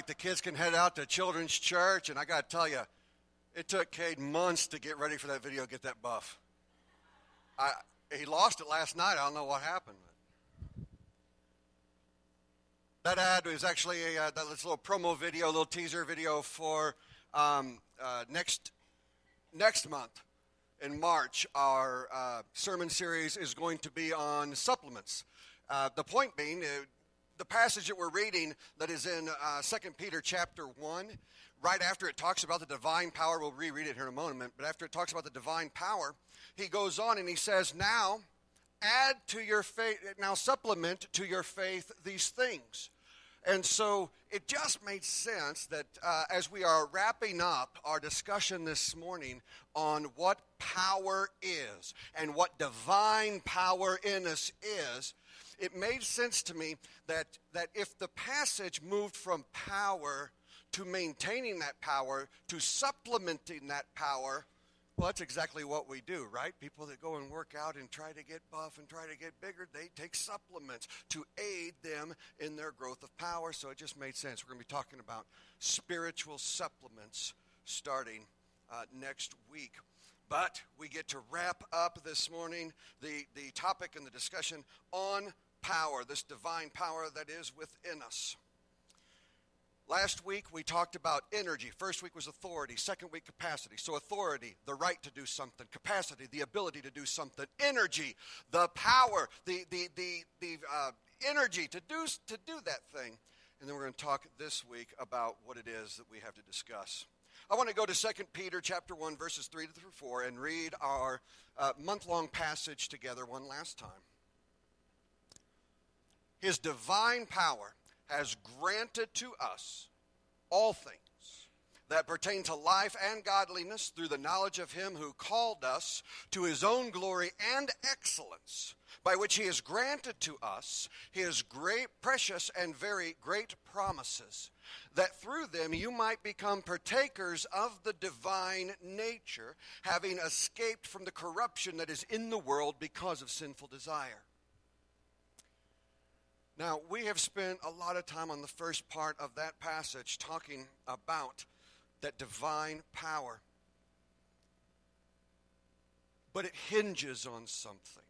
the kids can head out to children's church. And I got to tell you, it took Cade months to get ready for that video, get that buff. I, he lost it last night. I don't know what happened. That ad was actually a, uh, that little promo video, a little teaser video for um, uh, next next month in March. Our uh, sermon series is going to be on supplements. Uh, the point being, uh, the passage that we're reading that is in uh, 2 Peter chapter 1, right after it talks about the divine power, we'll reread it here in a moment, but after it talks about the divine power, he goes on and he says, Now, add to your faith, now supplement to your faith these things. And so it just made sense that uh, as we are wrapping up our discussion this morning on what power is and what divine power in us is, it made sense to me that, that if the passage moved from power to maintaining that power to supplementing that power, well, that's exactly what we do, right? People that go and work out and try to get buff and try to get bigger, they take supplements to aid them in their growth of power. So it just made sense. We're going to be talking about spiritual supplements starting uh, next week. But we get to wrap up this morning the, the topic and the discussion on power, this divine power that is within us. Last week we talked about energy. First week was authority. Second week, capacity. So, authority, the right to do something. Capacity, the ability to do something. Energy, the power, the, the, the, the uh, energy to do, to do that thing. And then we're going to talk this week about what it is that we have to discuss. I want to go to 2 Peter chapter 1, verses 3 to 4, and read our uh, month long passage together one last time. His divine power has granted to us all things that pertain to life and godliness through the knowledge of him who called us to his own glory and excellence, by which he has granted to us his great, precious, and very great promises, that through them you might become partakers of the divine nature, having escaped from the corruption that is in the world because of sinful desire. Now, we have spent a lot of time on the first part of that passage talking about that divine power. But it hinges on something.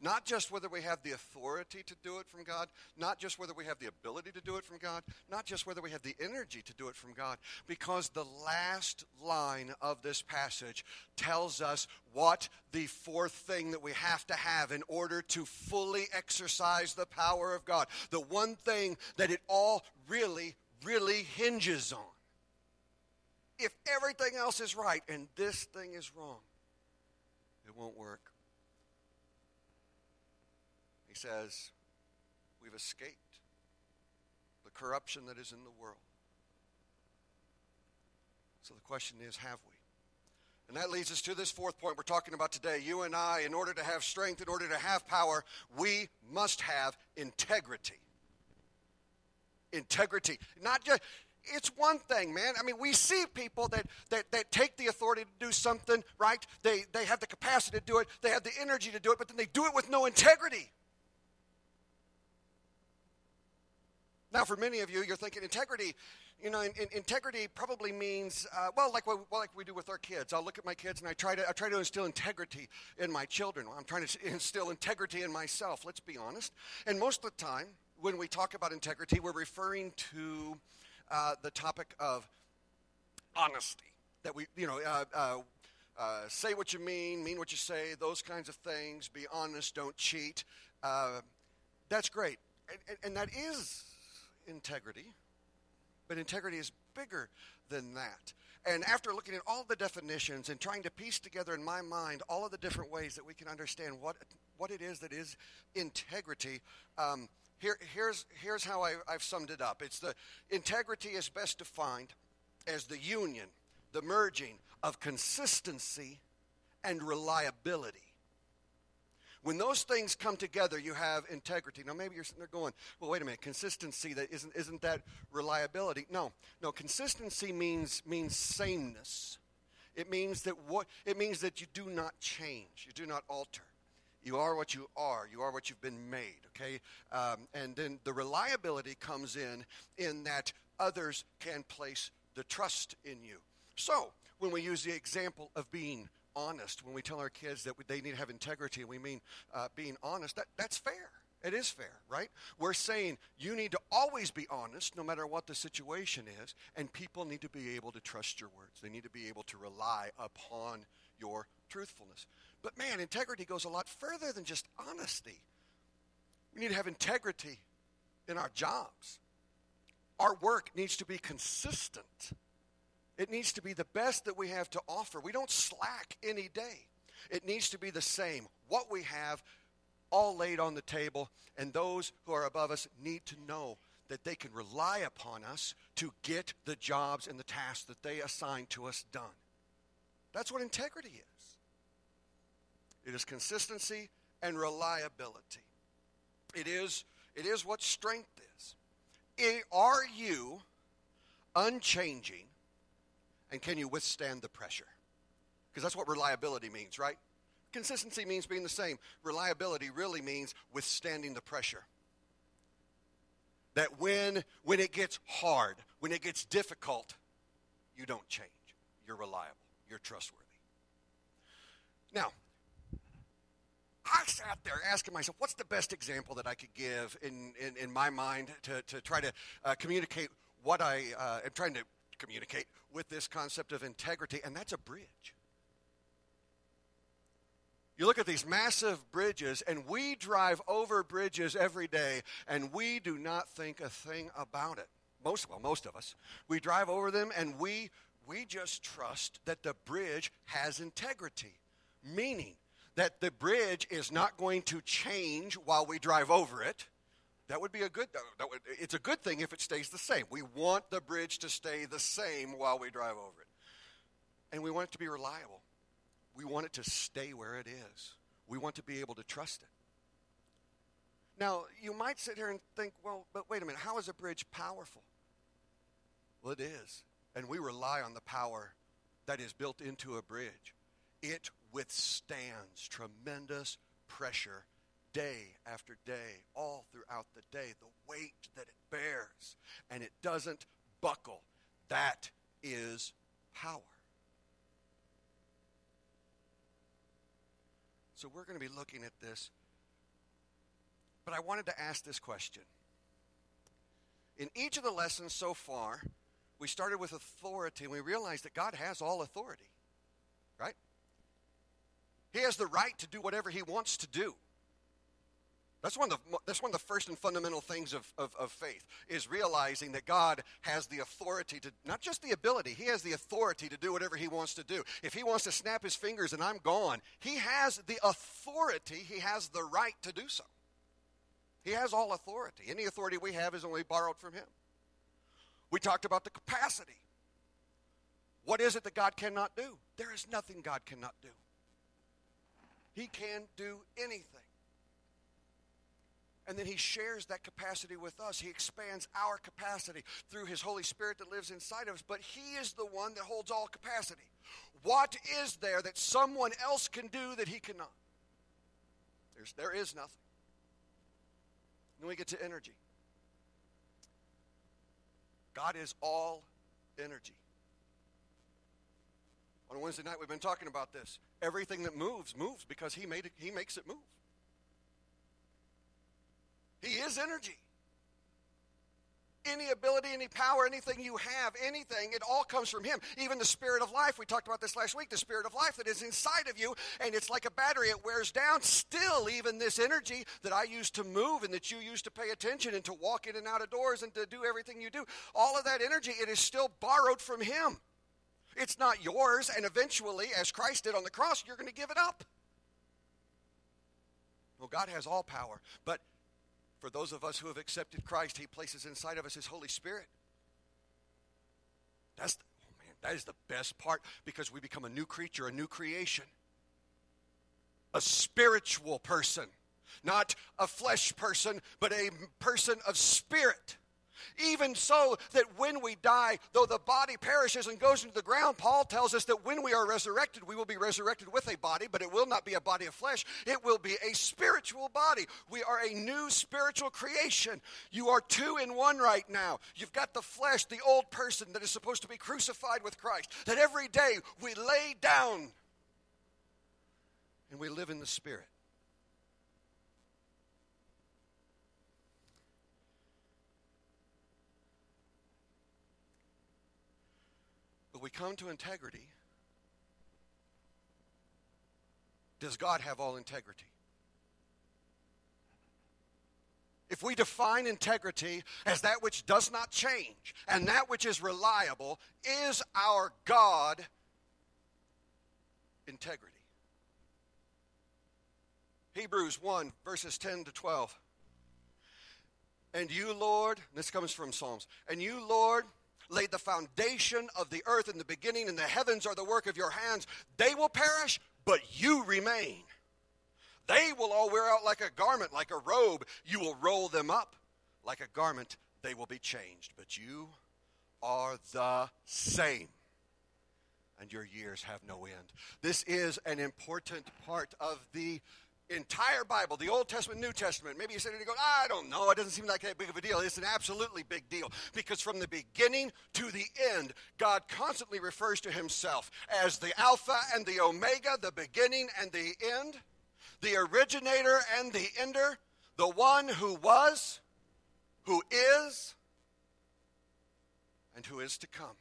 Not just whether we have the authority to do it from God, not just whether we have the ability to do it from God, not just whether we have the energy to do it from God, because the last line of this passage tells us what the fourth thing that we have to have in order to fully exercise the power of God. The one thing that it all really, really hinges on. If everything else is right and this thing is wrong, it won't work says, We've escaped the corruption that is in the world. So the question is, have we? And that leads us to this fourth point we're talking about today. You and I, in order to have strength, in order to have power, we must have integrity. Integrity. Not just, it's one thing, man. I mean, we see people that, that, that take the authority to do something, right? They, they have the capacity to do it, they have the energy to do it, but then they do it with no integrity. Now, for many of you, you're thinking integrity. You know, in, in, integrity probably means uh, well, like what, well, like we do with our kids. I'll look at my kids and I try to I try to instill integrity in my children. I'm trying to instill integrity in myself. Let's be honest. And most of the time, when we talk about integrity, we're referring to uh, the topic of honesty. That we, you know, uh, uh, uh say what you mean, mean what you say, those kinds of things. Be honest, don't cheat. Uh, that's great, and, and, and that is integrity, but integrity is bigger than that. And after looking at all the definitions and trying to piece together in my mind all of the different ways that we can understand what, what it is that is integrity, um, here, here's, here's how I, I've summed it up. It's the integrity is best defined as the union, the merging of consistency and reliability. When those things come together, you have integrity. Now, maybe you're sitting there going, well, wait a minute, consistency, that isn't, isn't that reliability? No, no, consistency means, means sameness. It means that what it means that you do not change, you do not alter. You are what you are. You are what you've been made. Okay, um, and then the reliability comes in in that others can place the trust in you. So, when we use the example of being honest, when we tell our kids that they need to have integrity, and we mean uh, being honest, that, that's fair. It is fair, right? We're saying you need to always be honest no matter what the situation is, and people need to be able to trust your words. They need to be able to rely upon your truthfulness. But man, integrity goes a lot further than just honesty. We need to have integrity in our jobs. Our work needs to be consistent. It needs to be the best that we have to offer. We don't slack any day. It needs to be the same. What we have, all laid on the table, and those who are above us need to know that they can rely upon us to get the jobs and the tasks that they assign to us done. That's what integrity is it is consistency and reliability. It is, it is what strength is. Are you unchanging and can you withstand the pressure? Because that's what reliability means, right? Consistency means being the same. Reliability really means withstanding the pressure. That when when it gets hard, when it gets difficult, you don't change. You're reliable. You're trustworthy. Now, I sat there asking myself, what's the best example that I could give in, in, in my mind to, to try to uh, communicate what I uh, am trying to communicate with this concept of integrity, and that's a bridge. You look at these massive bridges, and we drive over bridges every day, and we do not think a thing about it. Most, well, most of us. We drive over them, and we, we just trust that the bridge has integrity, meaning that the bridge is not going to change while we drive over it. That would be a good. That would, it's a good thing if it stays the same. We want the bridge to stay the same while we drive over it, and we want it to be reliable. We want it to stay where it is. We want to be able to trust it. Now, you might sit here and think, well, but wait a minute, how is a bridge powerful? Well, it is. And we rely on the power that is built into a bridge. It withstands tremendous pressure day after day, all throughout the day, the weight that it bears, and it doesn't buckle. That is power. So we're going to be looking at this. But I wanted to ask this question. In each of the lessons so far, we started with authority and we realized that God has all authority, right? He has the right to do whatever he wants to do. That's one, of the, that's one of the first and fundamental things of, of, of, faith, is realizing that God has the authority to, not just the ability, He has the authority to do whatever He wants to do. If He wants to snap His fingers and I'm gone, He has the authority, He has the right to do so. He has all authority. Any authority we have is only borrowed from Him. We talked about the capacity. What is it that God cannot do? There is nothing God cannot do. He can do anything. And then he shares that capacity with us. He expands our capacity through his Holy Spirit that lives inside of us. But he is the one that holds all capacity. What is there that someone else can do that he cannot? There's, there is nothing. Then we get to energy. God is all energy. On Wednesday night, we've been talking about this. Everything that moves moves because He made it. He makes it move. He is energy. Any ability, any power, anything you have, anything, it all comes from Him. Even the Spirit of life, we talked about this last week, the Spirit of life that is inside of you, and it's like a battery, it wears down. Still, even this energy that I use to move and that you use to pay attention and to walk in and out of doors and to do everything you do, all of that energy, it is still borrowed from Him. It's not yours, and eventually, as Christ did on the cross, you're going to give it up. Well, God has all power, but for those of us who have accepted Christ, He places inside of us His Holy Spirit. That's the, oh man, that is the best part because we become a new creature, a new creation, a spiritual person, not a flesh person, but a person of spirit. Even so, that when we die, though the body perishes and goes into the ground, Paul tells us that when we are resurrected, we will be resurrected with a body, but it will not be a body of flesh. It will be a spiritual body. We are a new spiritual creation. You are two in one right now. You've got the flesh, the old person that is supposed to be crucified with Christ, that every day we lay down and we live in the Spirit. Come to integrity. Does God have all integrity? If we define integrity as that which does not change and that which is reliable, is our God integrity? Hebrews 1, verses 10 to 12. And you, Lord, this comes from Psalms, and you, Lord, laid the foundation of the earth in the beginning, and the heavens are the work of your hands. They will perish, but you remain. They will all wear out like a garment, like a robe. You will roll them up like a garment. They will be changed. But you are the same, and your years have no end. This is an important part of the entire Bible, the Old Testament, New Testament. Maybe you sit there and go, I don't know, it doesn't seem like that big of a deal. It's an absolutely big deal because from the beginning to the end, God constantly refers to himself as the Alpha and the Omega, the beginning and the end, the originator and the ender, the one who was, who is, and who is to come.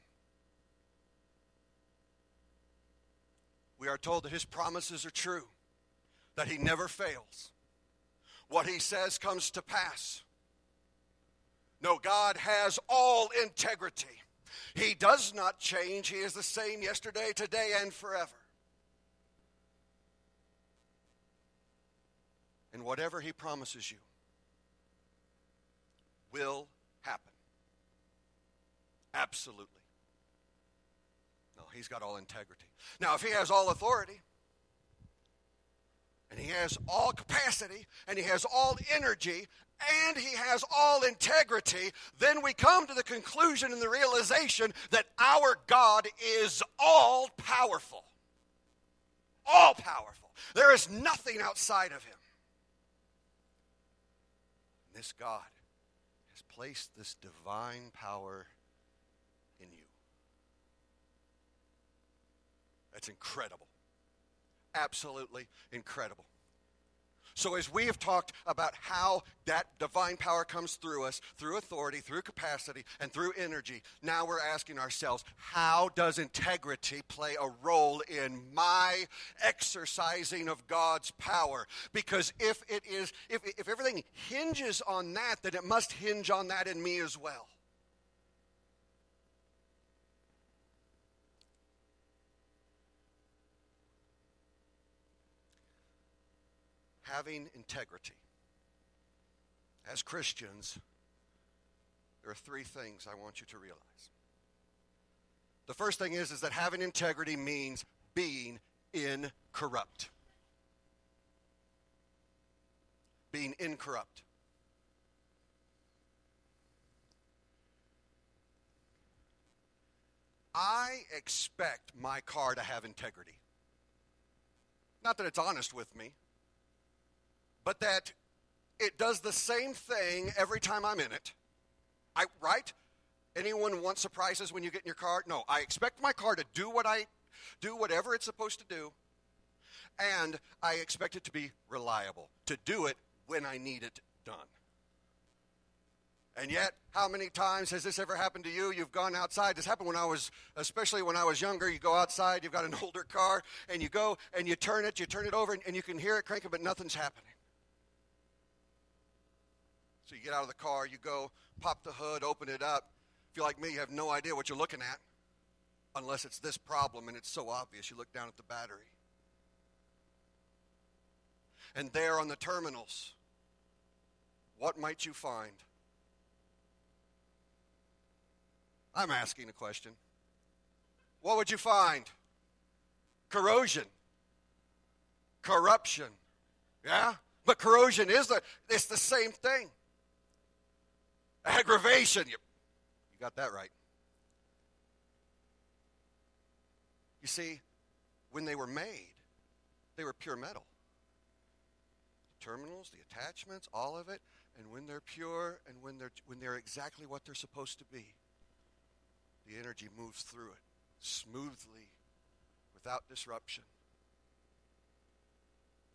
We are told that his promises are true that he never fails. What he says comes to pass. No, God has all integrity. He does not change. He is the same yesterday, today, and forever. And whatever he promises you will happen. Absolutely. No, he's got all integrity. Now, if he has all authority, and he has all capacity, and he has all energy, and he has all integrity, then we come to the conclusion and the realization that our God is all powerful. All powerful. There is nothing outside of him. And this God has placed this divine power in you. That's incredible absolutely incredible. So, as we have talked about how that divine power comes through us, through authority, through capacity, and through energy, now we're asking ourselves, how does integrity play a role in my exercising of God's power? Because if it is, if, if everything hinges on that, then it must hinge on that in me as well. Having integrity. As Christians, there are three things I want you to realize. The first thing is, is that having integrity means being incorrupt. Being incorrupt. I expect my car to have integrity. Not that it's honest with me, but that it does the same thing every time I'm in it. I, right? Anyone want surprises when you get in your car? No, I expect my car to do what I do whatever it's supposed to do, and I expect it to be reliable, to do it when I need it done. And yet, how many times has this ever happened to you? You've gone outside. This happened when I was, especially when I was younger. You go outside, you've got an older car, and you go and you turn it, you turn it over, and, and you can hear it cranking, but nothing's happening. So you get out of the car, you go, pop the hood, open it up. If you're like me, you have no idea what you're looking at unless it's this problem and it's so obvious. You look down at the battery. And there on the terminals, what might you find? I'm asking a question. What would you find? Corrosion, corruption. Yeah? But corrosion is the it's the same thing. Aggravation. You, you got that right. You see, when they were made, they were pure metal. The terminals, the attachments, all of it, and when they're pure and when they're when they're exactly what they're supposed to be, the energy moves through it smoothly without disruption.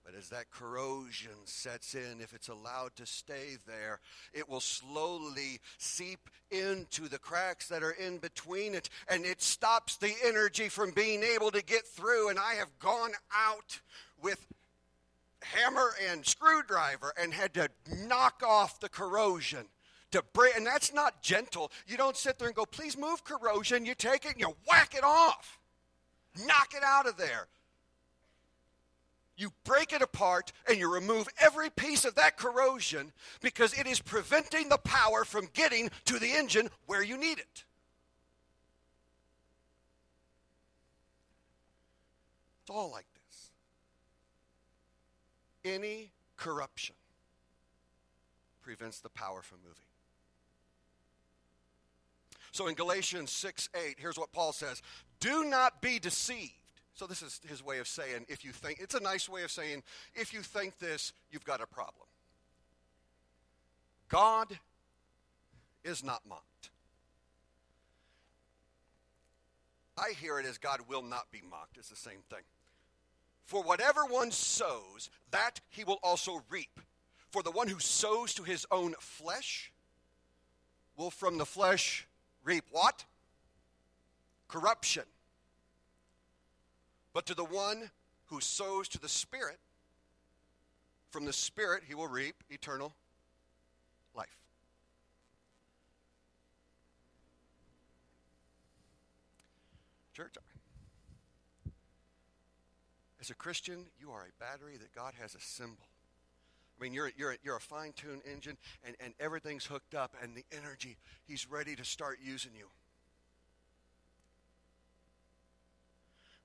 But as that corrosion sets in, if it's allowed to stay there, it will slowly seep into the cracks that are in between it, and it stops the energy from being able to get through. And I have gone out with hammer and screwdriver and had to knock off the corrosion to break and that's not gentle. You don't sit there and go please move corrosion you take it and you whack it off. Knock it out of there you break it apart and you remove every piece of that corrosion because it is preventing the power from getting to the engine where you need it. It's all like this. Any corruption prevents the power from moving. So in Galatians 6 8, here's what Paul says Do not be deceived. So this is his way of saying if you think it's a nice way of saying if you think this, you've got a problem. God is not mocked. I hear it as God will not be mocked. It's the same thing. For whatever one sows, that he will also reap. For the one who sows to his own flesh will from the flesh reap what? Corruption. But to the one who sows to the Spirit, from the Spirit he will reap eternal life. Church, as a Christian, you are a battery that God has assembled. I mean, you're, you're, you're a fine tuned engine, and, and everything's hooked up, and the energy, He's ready to start using you.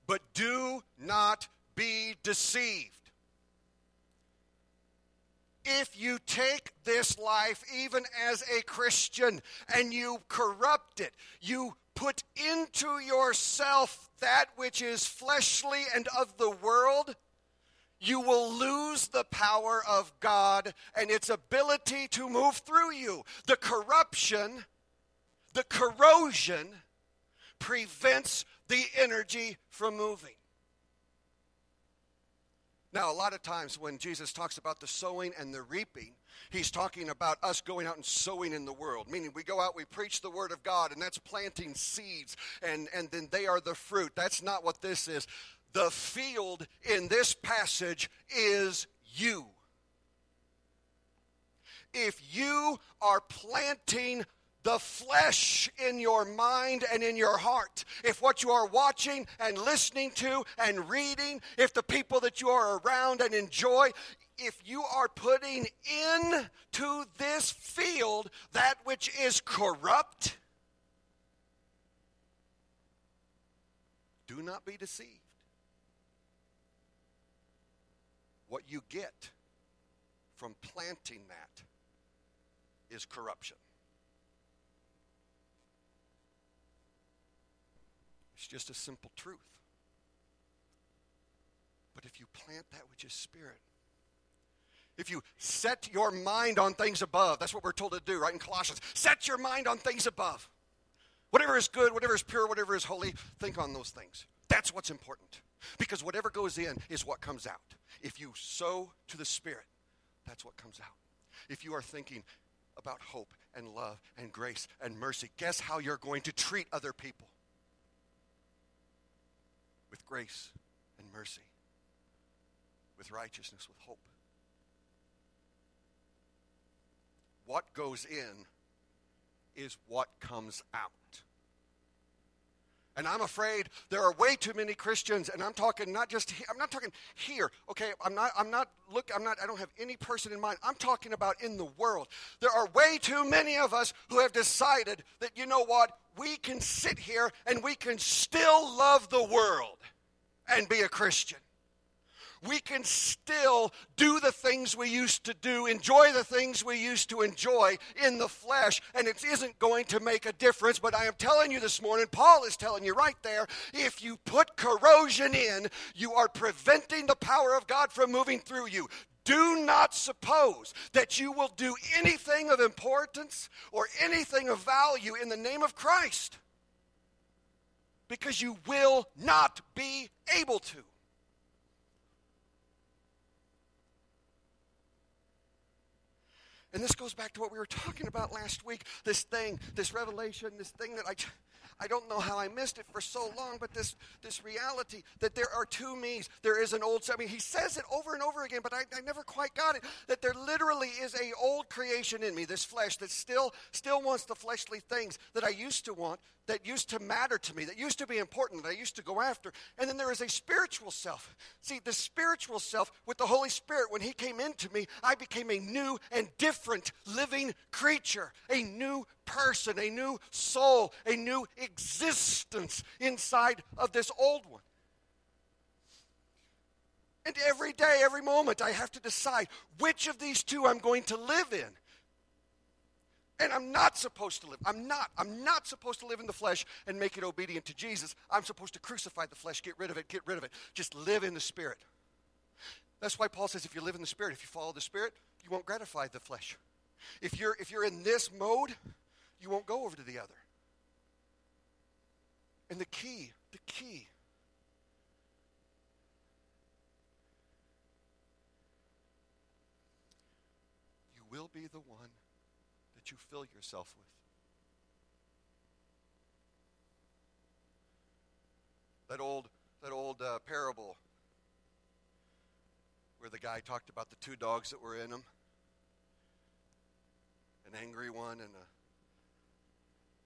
But do not be deceived. If you take this life, even as a Christian, and you corrupt it, you put into yourself that which is fleshly and of the world, you will lose the power of God and its ability to move through you. The corruption, the corrosion prevents the energy from moving. Now, a lot of times when Jesus talks about the sowing and the reaping, he's talking about us going out and sowing in the world, meaning we go out, we preach the word of God, and that's planting seeds, and, and then they are the fruit. That's not what this is. The field in this passage is you. If you are planting the flesh in your mind and in your heart. If what you are watching and listening to and reading, if the people that you are around and enjoy, if you are putting into this field that which is corrupt, do not be deceived. What you get from planting that is corruption. It's just a simple truth. But if you plant that which is spirit, if you set your mind on things above, that's what we're told to do, right? In Colossians, set your mind on things above. Whatever is good, whatever is pure, whatever is holy, think on those things. That's what's important. Because whatever goes in is what comes out. If you sow to the Spirit, that's what comes out. If you are thinking about hope and love and grace and mercy, guess how you're going to treat other people? With grace and mercy, with righteousness, with hope. What goes in is what comes out. And I'm afraid there are way too many Christians, and I'm talking not just here, I'm not talking here. Okay, I'm not I'm not look I'm not I don't have any person in mind. I'm talking about in the world. There are way too many of us who have decided that you know what? We can sit here and we can still love the world and be a Christian. We can still do the things we used to do, enjoy the things we used to enjoy in the flesh, and it isn't going to make a difference. But I am telling you this morning, Paul is telling you right there, if you put corrosion in, you are preventing the power of God from moving through you. Do not suppose that you will do anything of importance or anything of value in the name of Christ because you will not be able to. And this goes back to what we were talking about last week this thing, this revelation, this thing that I. I don't know how I missed it for so long, but this, this reality that there are two me's. There is an old, I mean, he says it over and over again, but I, I never quite got it. That there literally is a old creation in me, this flesh, that still, still wants the fleshly things that I used to want, that used to matter to me, that used to be important, that I used to go after. And then there is a spiritual self. See, the spiritual self with the Holy Spirit, when He came into me, I became a new and different living creature, a new person, a new soul, a new existence inside of this old one. And every day, every moment, I have to decide which of these two I'm going to live in. And I'm not supposed to live. I'm not. I'm not supposed to live in the flesh and make it obedient to Jesus. I'm supposed to crucify the flesh, get rid of it, get rid of it. Just live in the Spirit. That's why Paul says if you live in the Spirit, if you follow the Spirit, you won't gratify the flesh. If you're, if you're in this mode, you won't go over to the other. And the key, the key, you will be the one that you fill yourself with. That old, that old uh, parable where the guy talked about the two dogs that were in him an angry one and a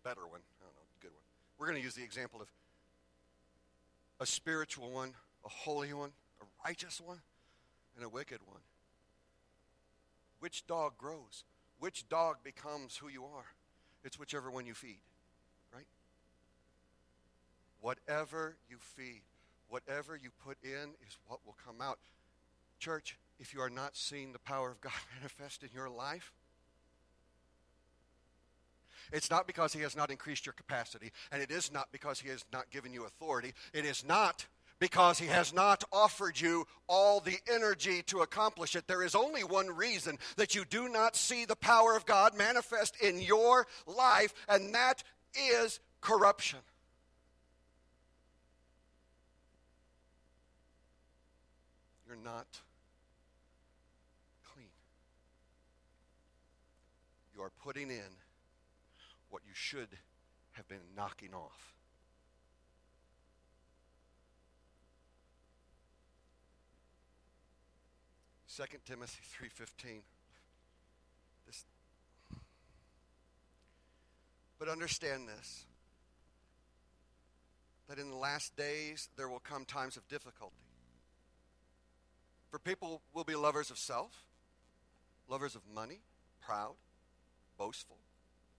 better one. I don't know, good one. We're going to use the example of a spiritual one, a holy one, a righteous one, and a wicked one. Which dog grows? Which dog becomes who you are? It's whichever one you feed, right? Whatever you feed, whatever you put in is what will come out. Church, if you are not seeing the power of God manifest in your life, it's not because He has not increased your capacity, and it is not because He has not given you authority. It is not because he has not offered you all the energy to accomplish it. There is only one reason that you do not see the power of God manifest in your life, and that is corruption. You're not clean. You are putting in what you should have been knocking off. Second Timothy 3:15. This But understand this that in the last days there will come times of difficulty. For people will be lovers of self, lovers of money, proud, boastful,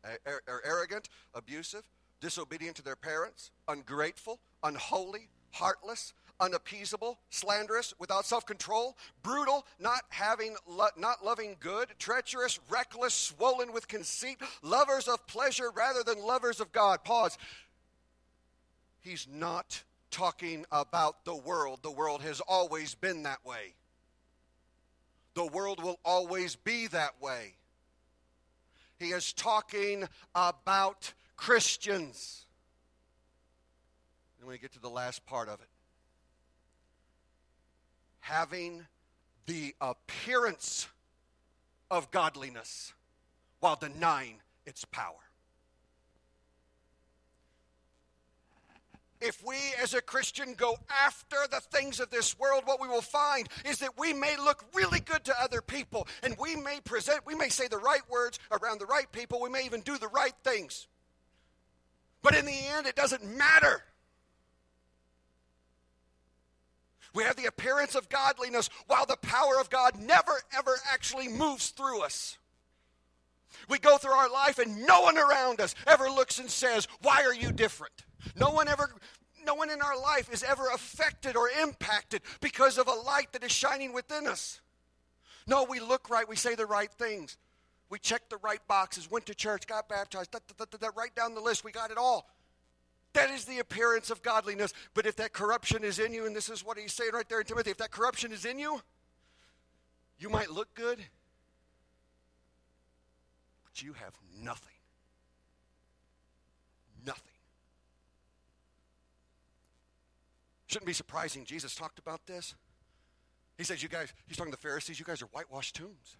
ar- ar- arrogant, abusive, disobedient to their parents, ungrateful, unholy, heartless, unappeasable, slanderous, without self-control, brutal, not having lo- not loving good, treacherous, reckless, swollen with conceit, lovers of pleasure rather than lovers of God. Pause. He's not talking about the world. The world has always been that way. The world will always be that way. He is talking about Christians. And when we get to the last part of it, having the appearance of godliness while denying its power. If we as a Christian go after the things of this world, what we will find is that we may look really good to other people and we may present, we may say the right words around the right people, we may even do the right things. But in the end, it doesn't matter We have the appearance of godliness while the power of God never, ever actually moves through us. We go through our life and no one around us ever looks and says, Why are you different? No one ever no one in our life is ever affected or impacted because of a light that is shining within us. No, we look right, we say the right things. We checked the right boxes, went to church, got baptized, right down the list. We got it all. That is the appearance of godliness. But if that corruption is in you, and this is what he's saying right there in Timothy, if that corruption is in you, you might look good, but you have nothing. Nothing. Shouldn't be surprising. Jesus talked about this. He says, You guys, he's talking to the Pharisees, you guys are whitewashed tombs.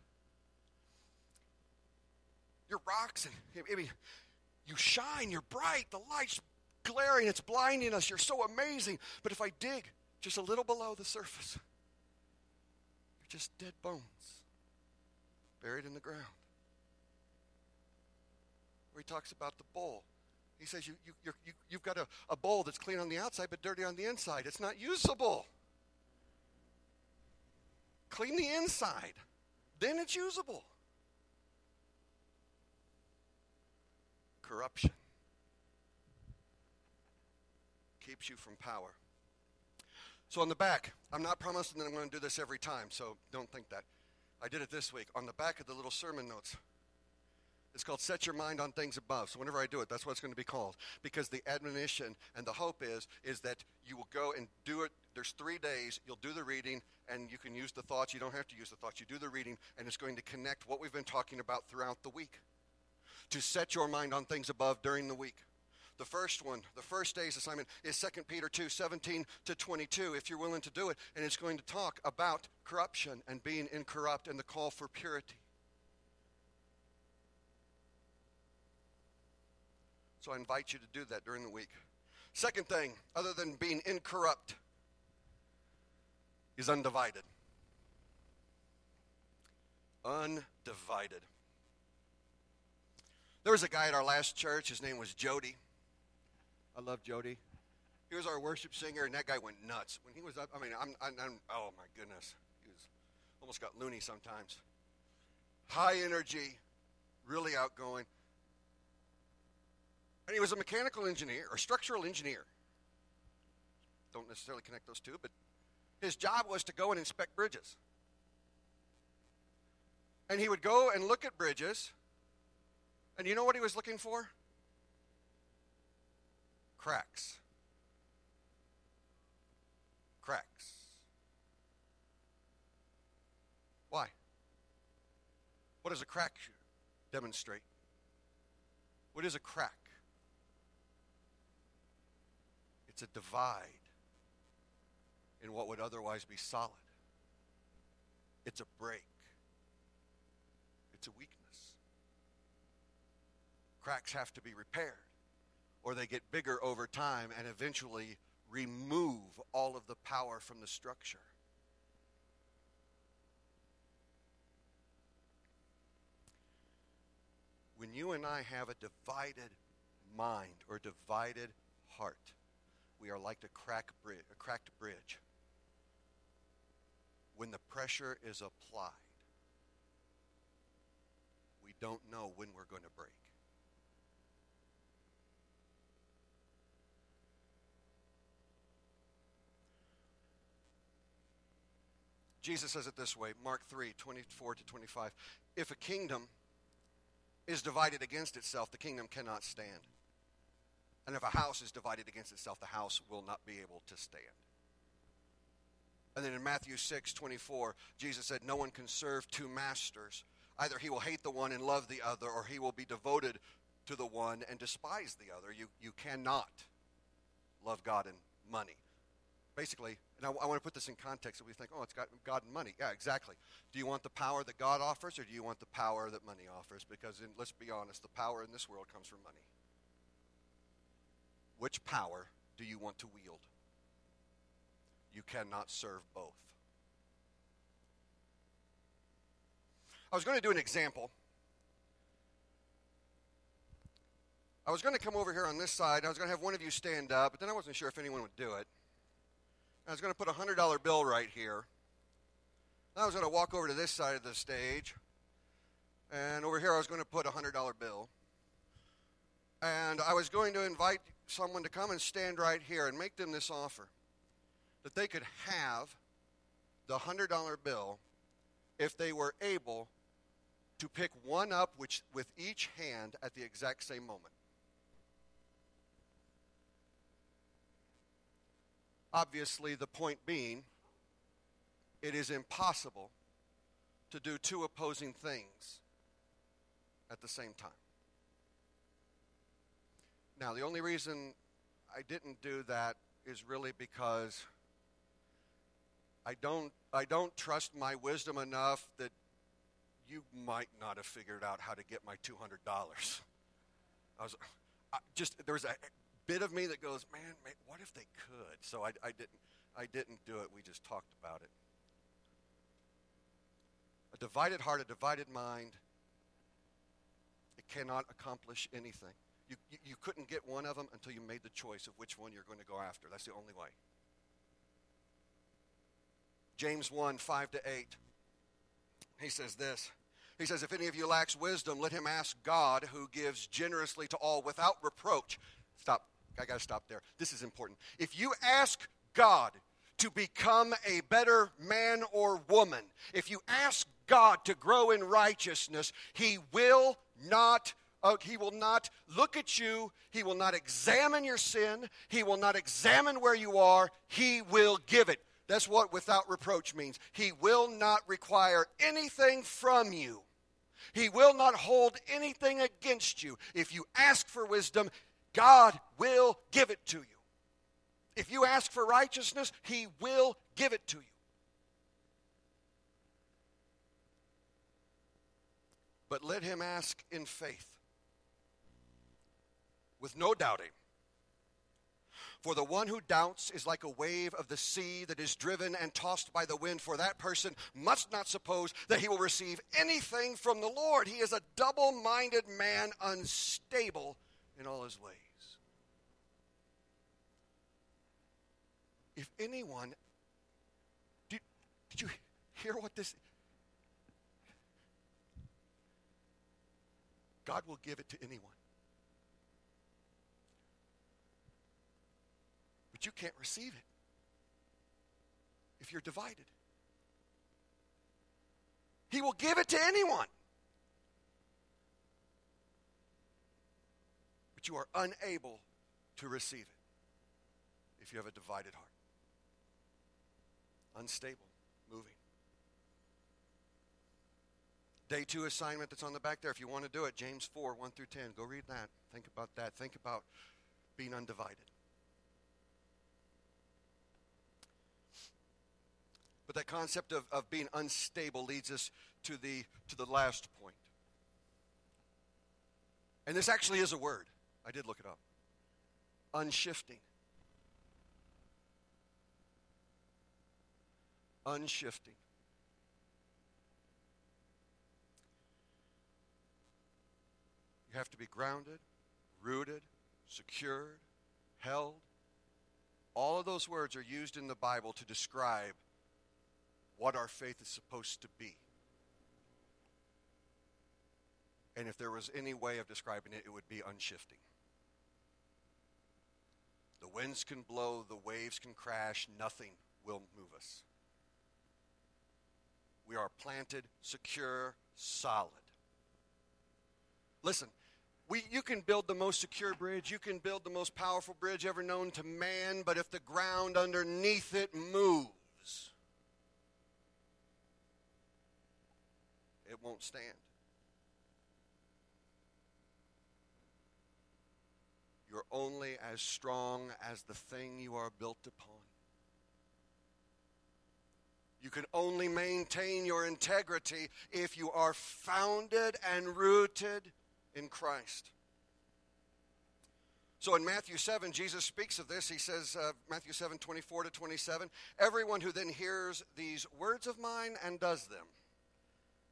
You're rocks, and I mean, you shine, you're bright, the light's glaring, it's blinding us, you're so amazing. But if I dig just a little below the surface, you're just dead bones buried in the ground. Where he talks about the bowl. He says you, you, you, you've got a, a bowl that's clean on the outside but dirty on the inside. It's not usable. Clean the inside, then it's usable. Corruption keeps you from power. So on the back, I'm not promising that I'm going to do this every time, so don't think that. I did it this week. On the back of the little sermon notes, it's called Set Your Mind on Things Above. So whenever I do it, that's what it's going to be called. Because the admonition and the hope is, is that you will go and do it. There's three days. You'll do the reading, and you can use the thoughts. You don't have to use the thoughts. You do the reading, and it's going to connect what we've been talking about throughout the week. To set your mind on things above during the week. The first one, the first day's assignment is 2 Peter 2 17 to 22, if you're willing to do it. And it's going to talk about corruption and being incorrupt and the call for purity. So I invite you to do that during the week. Second thing, other than being incorrupt, is undivided. Undivided. There was a guy at our last church, his name was Jody. I love Jody. He was our worship singer, and that guy went nuts. When he was up, I mean, I'm, I'm, I'm oh my goodness. He was almost got loony sometimes. High energy, really outgoing. And he was a mechanical engineer or structural engineer. Don't necessarily connect those two, but his job was to go and inspect bridges. And he would go and look at bridges. And you know what he was looking for? Cracks. Cracks. Why? What does a crack demonstrate? What is a crack? A divide in what would otherwise be solid. It's a break. It's a weakness. Cracks have to be repaired or they get bigger over time and eventually remove all of the power from the structure. When you and I have a divided mind or divided heart, we are like a, crack a cracked bridge. When the pressure is applied, we don't know when we're going to break. Jesus says it this way Mark 3 24 to 25. If a kingdom is divided against itself, the kingdom cannot stand. And if a house is divided against itself, the house will not be able to stand. And then in Matthew 6 24, Jesus said, No one can serve two masters. Either he will hate the one and love the other, or he will be devoted to the one and despise the other. You, you cannot love God and money. Basically, and I, I want to put this in context that we think, oh, it's got God and money. Yeah, exactly. Do you want the power that God offers, or do you want the power that money offers? Because in, let's be honest, the power in this world comes from money. Which power do you want to wield? You cannot serve both. I was going to do an example. I was going to come over here on this side. I was going to have one of you stand up, but then I wasn't sure if anyone would do it. I was going to put a $100 bill right here. I was going to walk over to this side of the stage. And over here, I was going to put a $100 bill. And I was going to invite someone to come and stand right here and make them this offer that they could have the $100 bill if they were able to pick one up which, with each hand at the exact same moment. Obviously, the point being, it is impossible to do two opposing things at the same time. Now, the only reason I didn't do that is really because I don't, I don't trust my wisdom enough that you might not have figured out how to get my $200. I was I just, there's a bit of me that goes, man, man what if they could? So I, I, didn't, I didn't do it. We just talked about it. A divided heart, a divided mind, it cannot accomplish anything. You, you couldn't get one of them until you made the choice of which one you're going to go after. That's the only way. James 1 5 to 8. He says this. He says, If any of you lacks wisdom, let him ask God, who gives generously to all without reproach. Stop. I got to stop there. This is important. If you ask God to become a better man or woman, if you ask God to grow in righteousness, He will not uh, he will not look at you. He will not examine your sin. He will not examine where you are. He will give it. That's what without reproach means. He will not require anything from you. He will not hold anything against you. If you ask for wisdom, God will give it to you. If you ask for righteousness, He will give it to you. But let him ask in faith, with no doubting. For the one who doubts is like a wave of the sea that is driven and tossed by the wind. For that person must not suppose that he will receive anything from the Lord. He is a double minded man, unstable in all his ways. If anyone, did, did you hear what this God will give it to anyone. You can't receive it if you're divided. He will give it to anyone. But you are unable to receive it if you have a divided heart. Unstable, moving. Day two assignment that's on the back there. If you want to do it, James 4, 1 through 10. Go read that. Think about that. Think about being undivided. But that concept of, of being unstable leads us to the, to the last point. And this actually is a word. I did look it up. Unshifting. Unshifting. You have to be grounded, rooted, secured, held. All of those words are used in the Bible to describe what our faith is supposed to be. And if there was any way of describing it, it would be unshifting. The winds can blow, the waves can crash, nothing will move us. We are planted, secure, solid. Listen, we, you can build the most secure bridge, you can build the most powerful bridge ever known to man, but if the ground underneath it moves, it won't stand. You're only as strong as the thing you are built upon. You can only maintain your integrity if you are founded and rooted in Christ. So in Matthew 7, Jesus speaks of this. He says, uh, Matthew 7, 24 to 27, everyone who then hears these words of mine and does them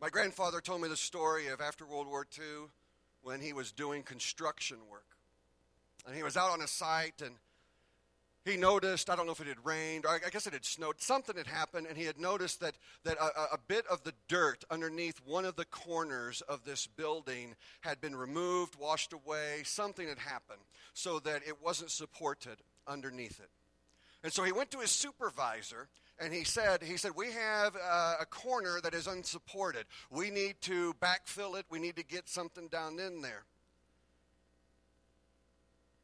My grandfather told me the story of after World War II when he was doing construction work. And he was out on a site and he noticed, I don't know if it had rained, or I guess it had snowed, something had happened, and he had noticed that, that a, a, bit of the dirt underneath one of the corners of this building had been removed, washed away, something had happened, so that it wasn't supported underneath it. And so he went to his supervisor and he said, he said, we have uh, a corner that is unsupported. We need to backfill it. We need to get something down in there.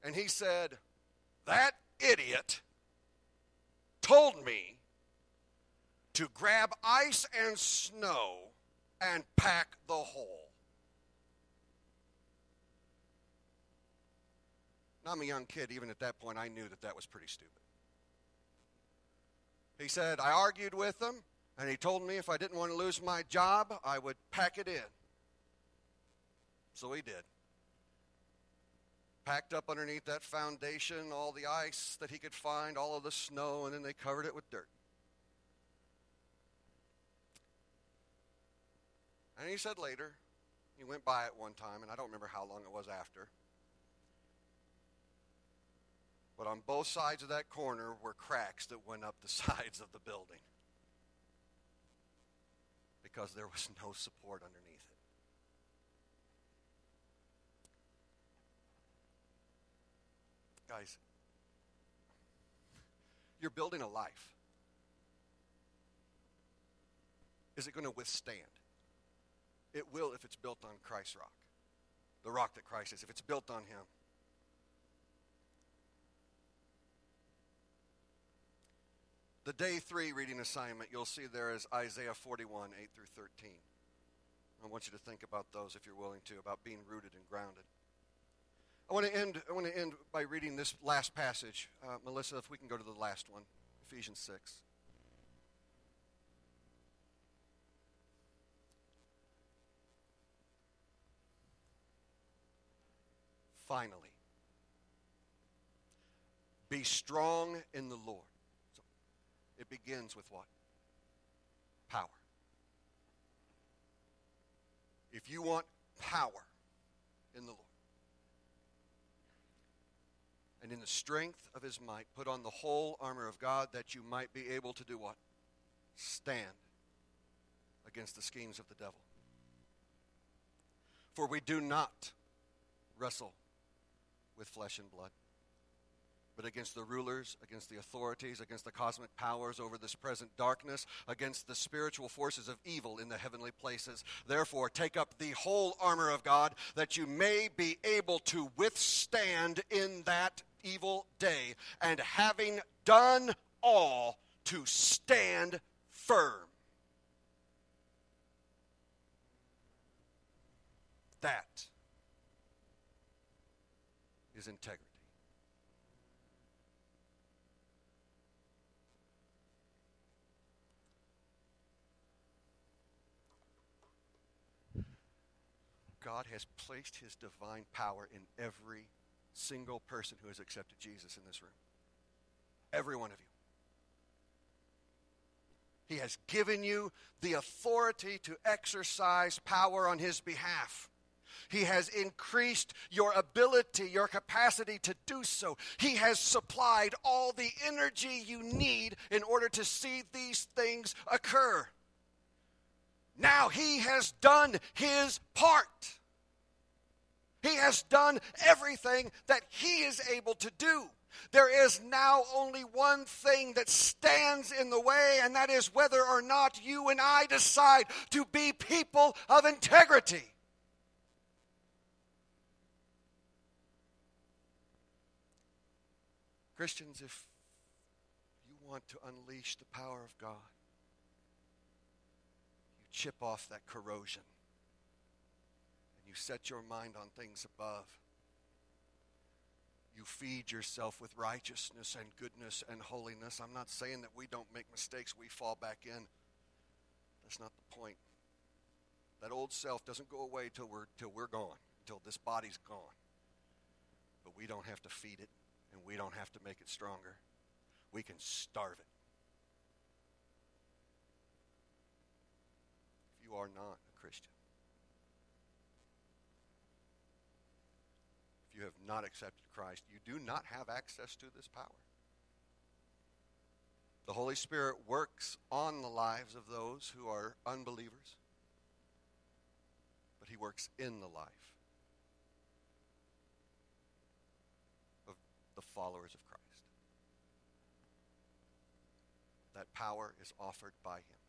And he said, that idiot told me to grab ice and snow and pack the hole. Now, I'm a young kid. Even at that point, I knew that that was pretty stupid. He said, I argued with him, and he told me if I didn't want to lose my job, I would pack it in. So he did. Packed up underneath that foundation all the ice that he could find, all of the snow, and then they covered it with dirt. And he said later, he went by it one time, and I don't remember how long it was after. But on both sides of that corner were cracks that went up the sides of the building because there was no support underneath it. Guys, you're building a life. Is it going to withstand? It will if it's built on Christ's rock, the rock that Christ is, if it's built on Him. The day three reading assignment you'll see there is Isaiah 41, 8 through 13. I want you to think about those if you're willing to, about being rooted and grounded. I want to end, I want to end by reading this last passage. Uh, Melissa, if we can go to the last one, Ephesians 6. Finally, be strong in the Lord it begins with what? Power. If you want power in the Lord, and in the strength of his might, put on the whole armor of God that you might be able to do what? Stand against the schemes of the devil. For we do not wrestle with flesh and blood but against the rulers, against the authorities, against the cosmic powers over this present darkness, against the spiritual forces of evil in the heavenly places. Therefore, take up the whole armor of God that you may be able to withstand in that evil day, and having done all, to stand firm. That is integrity. God has placed his divine power in every single person who has accepted Jesus in this room. Every one of you. He has given you the authority to exercise power on his behalf. He has increased your ability, your capacity to do so. He has supplied all the energy you need in order to see these things occur. Now he has done his part. He has done everything that he is able to do. There is now only one thing that stands in the way, and that is whether or not you and I decide to be people of integrity. Christians, if you want to unleash the power of God, chip off that corrosion and you set your mind on things above. You feed yourself with righteousness and goodness and holiness. I'm not saying that we don't make mistakes, we fall back in. That's not the point. That old self doesn't go away till we're till we're gone, until this body's gone. But we don't have to feed it, and we don't have to make it stronger. We can starve it. You are not a Christian, if you have not accepted Christ, you do not have access to this power. The Holy Spirit works on the lives of those who are unbelievers, but He works in the life of the followers of Christ. That power is offered by Him.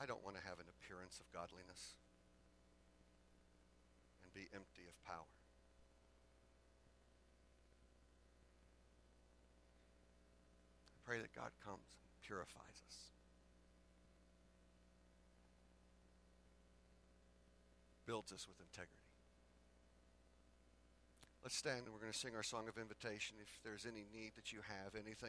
I don't want to have an appearance of godliness and be empty of power. I pray that God comes and purifies us. Builds us with integrity. Let's stand and we're going to sing our song of invitation. If there's any need that you have, anything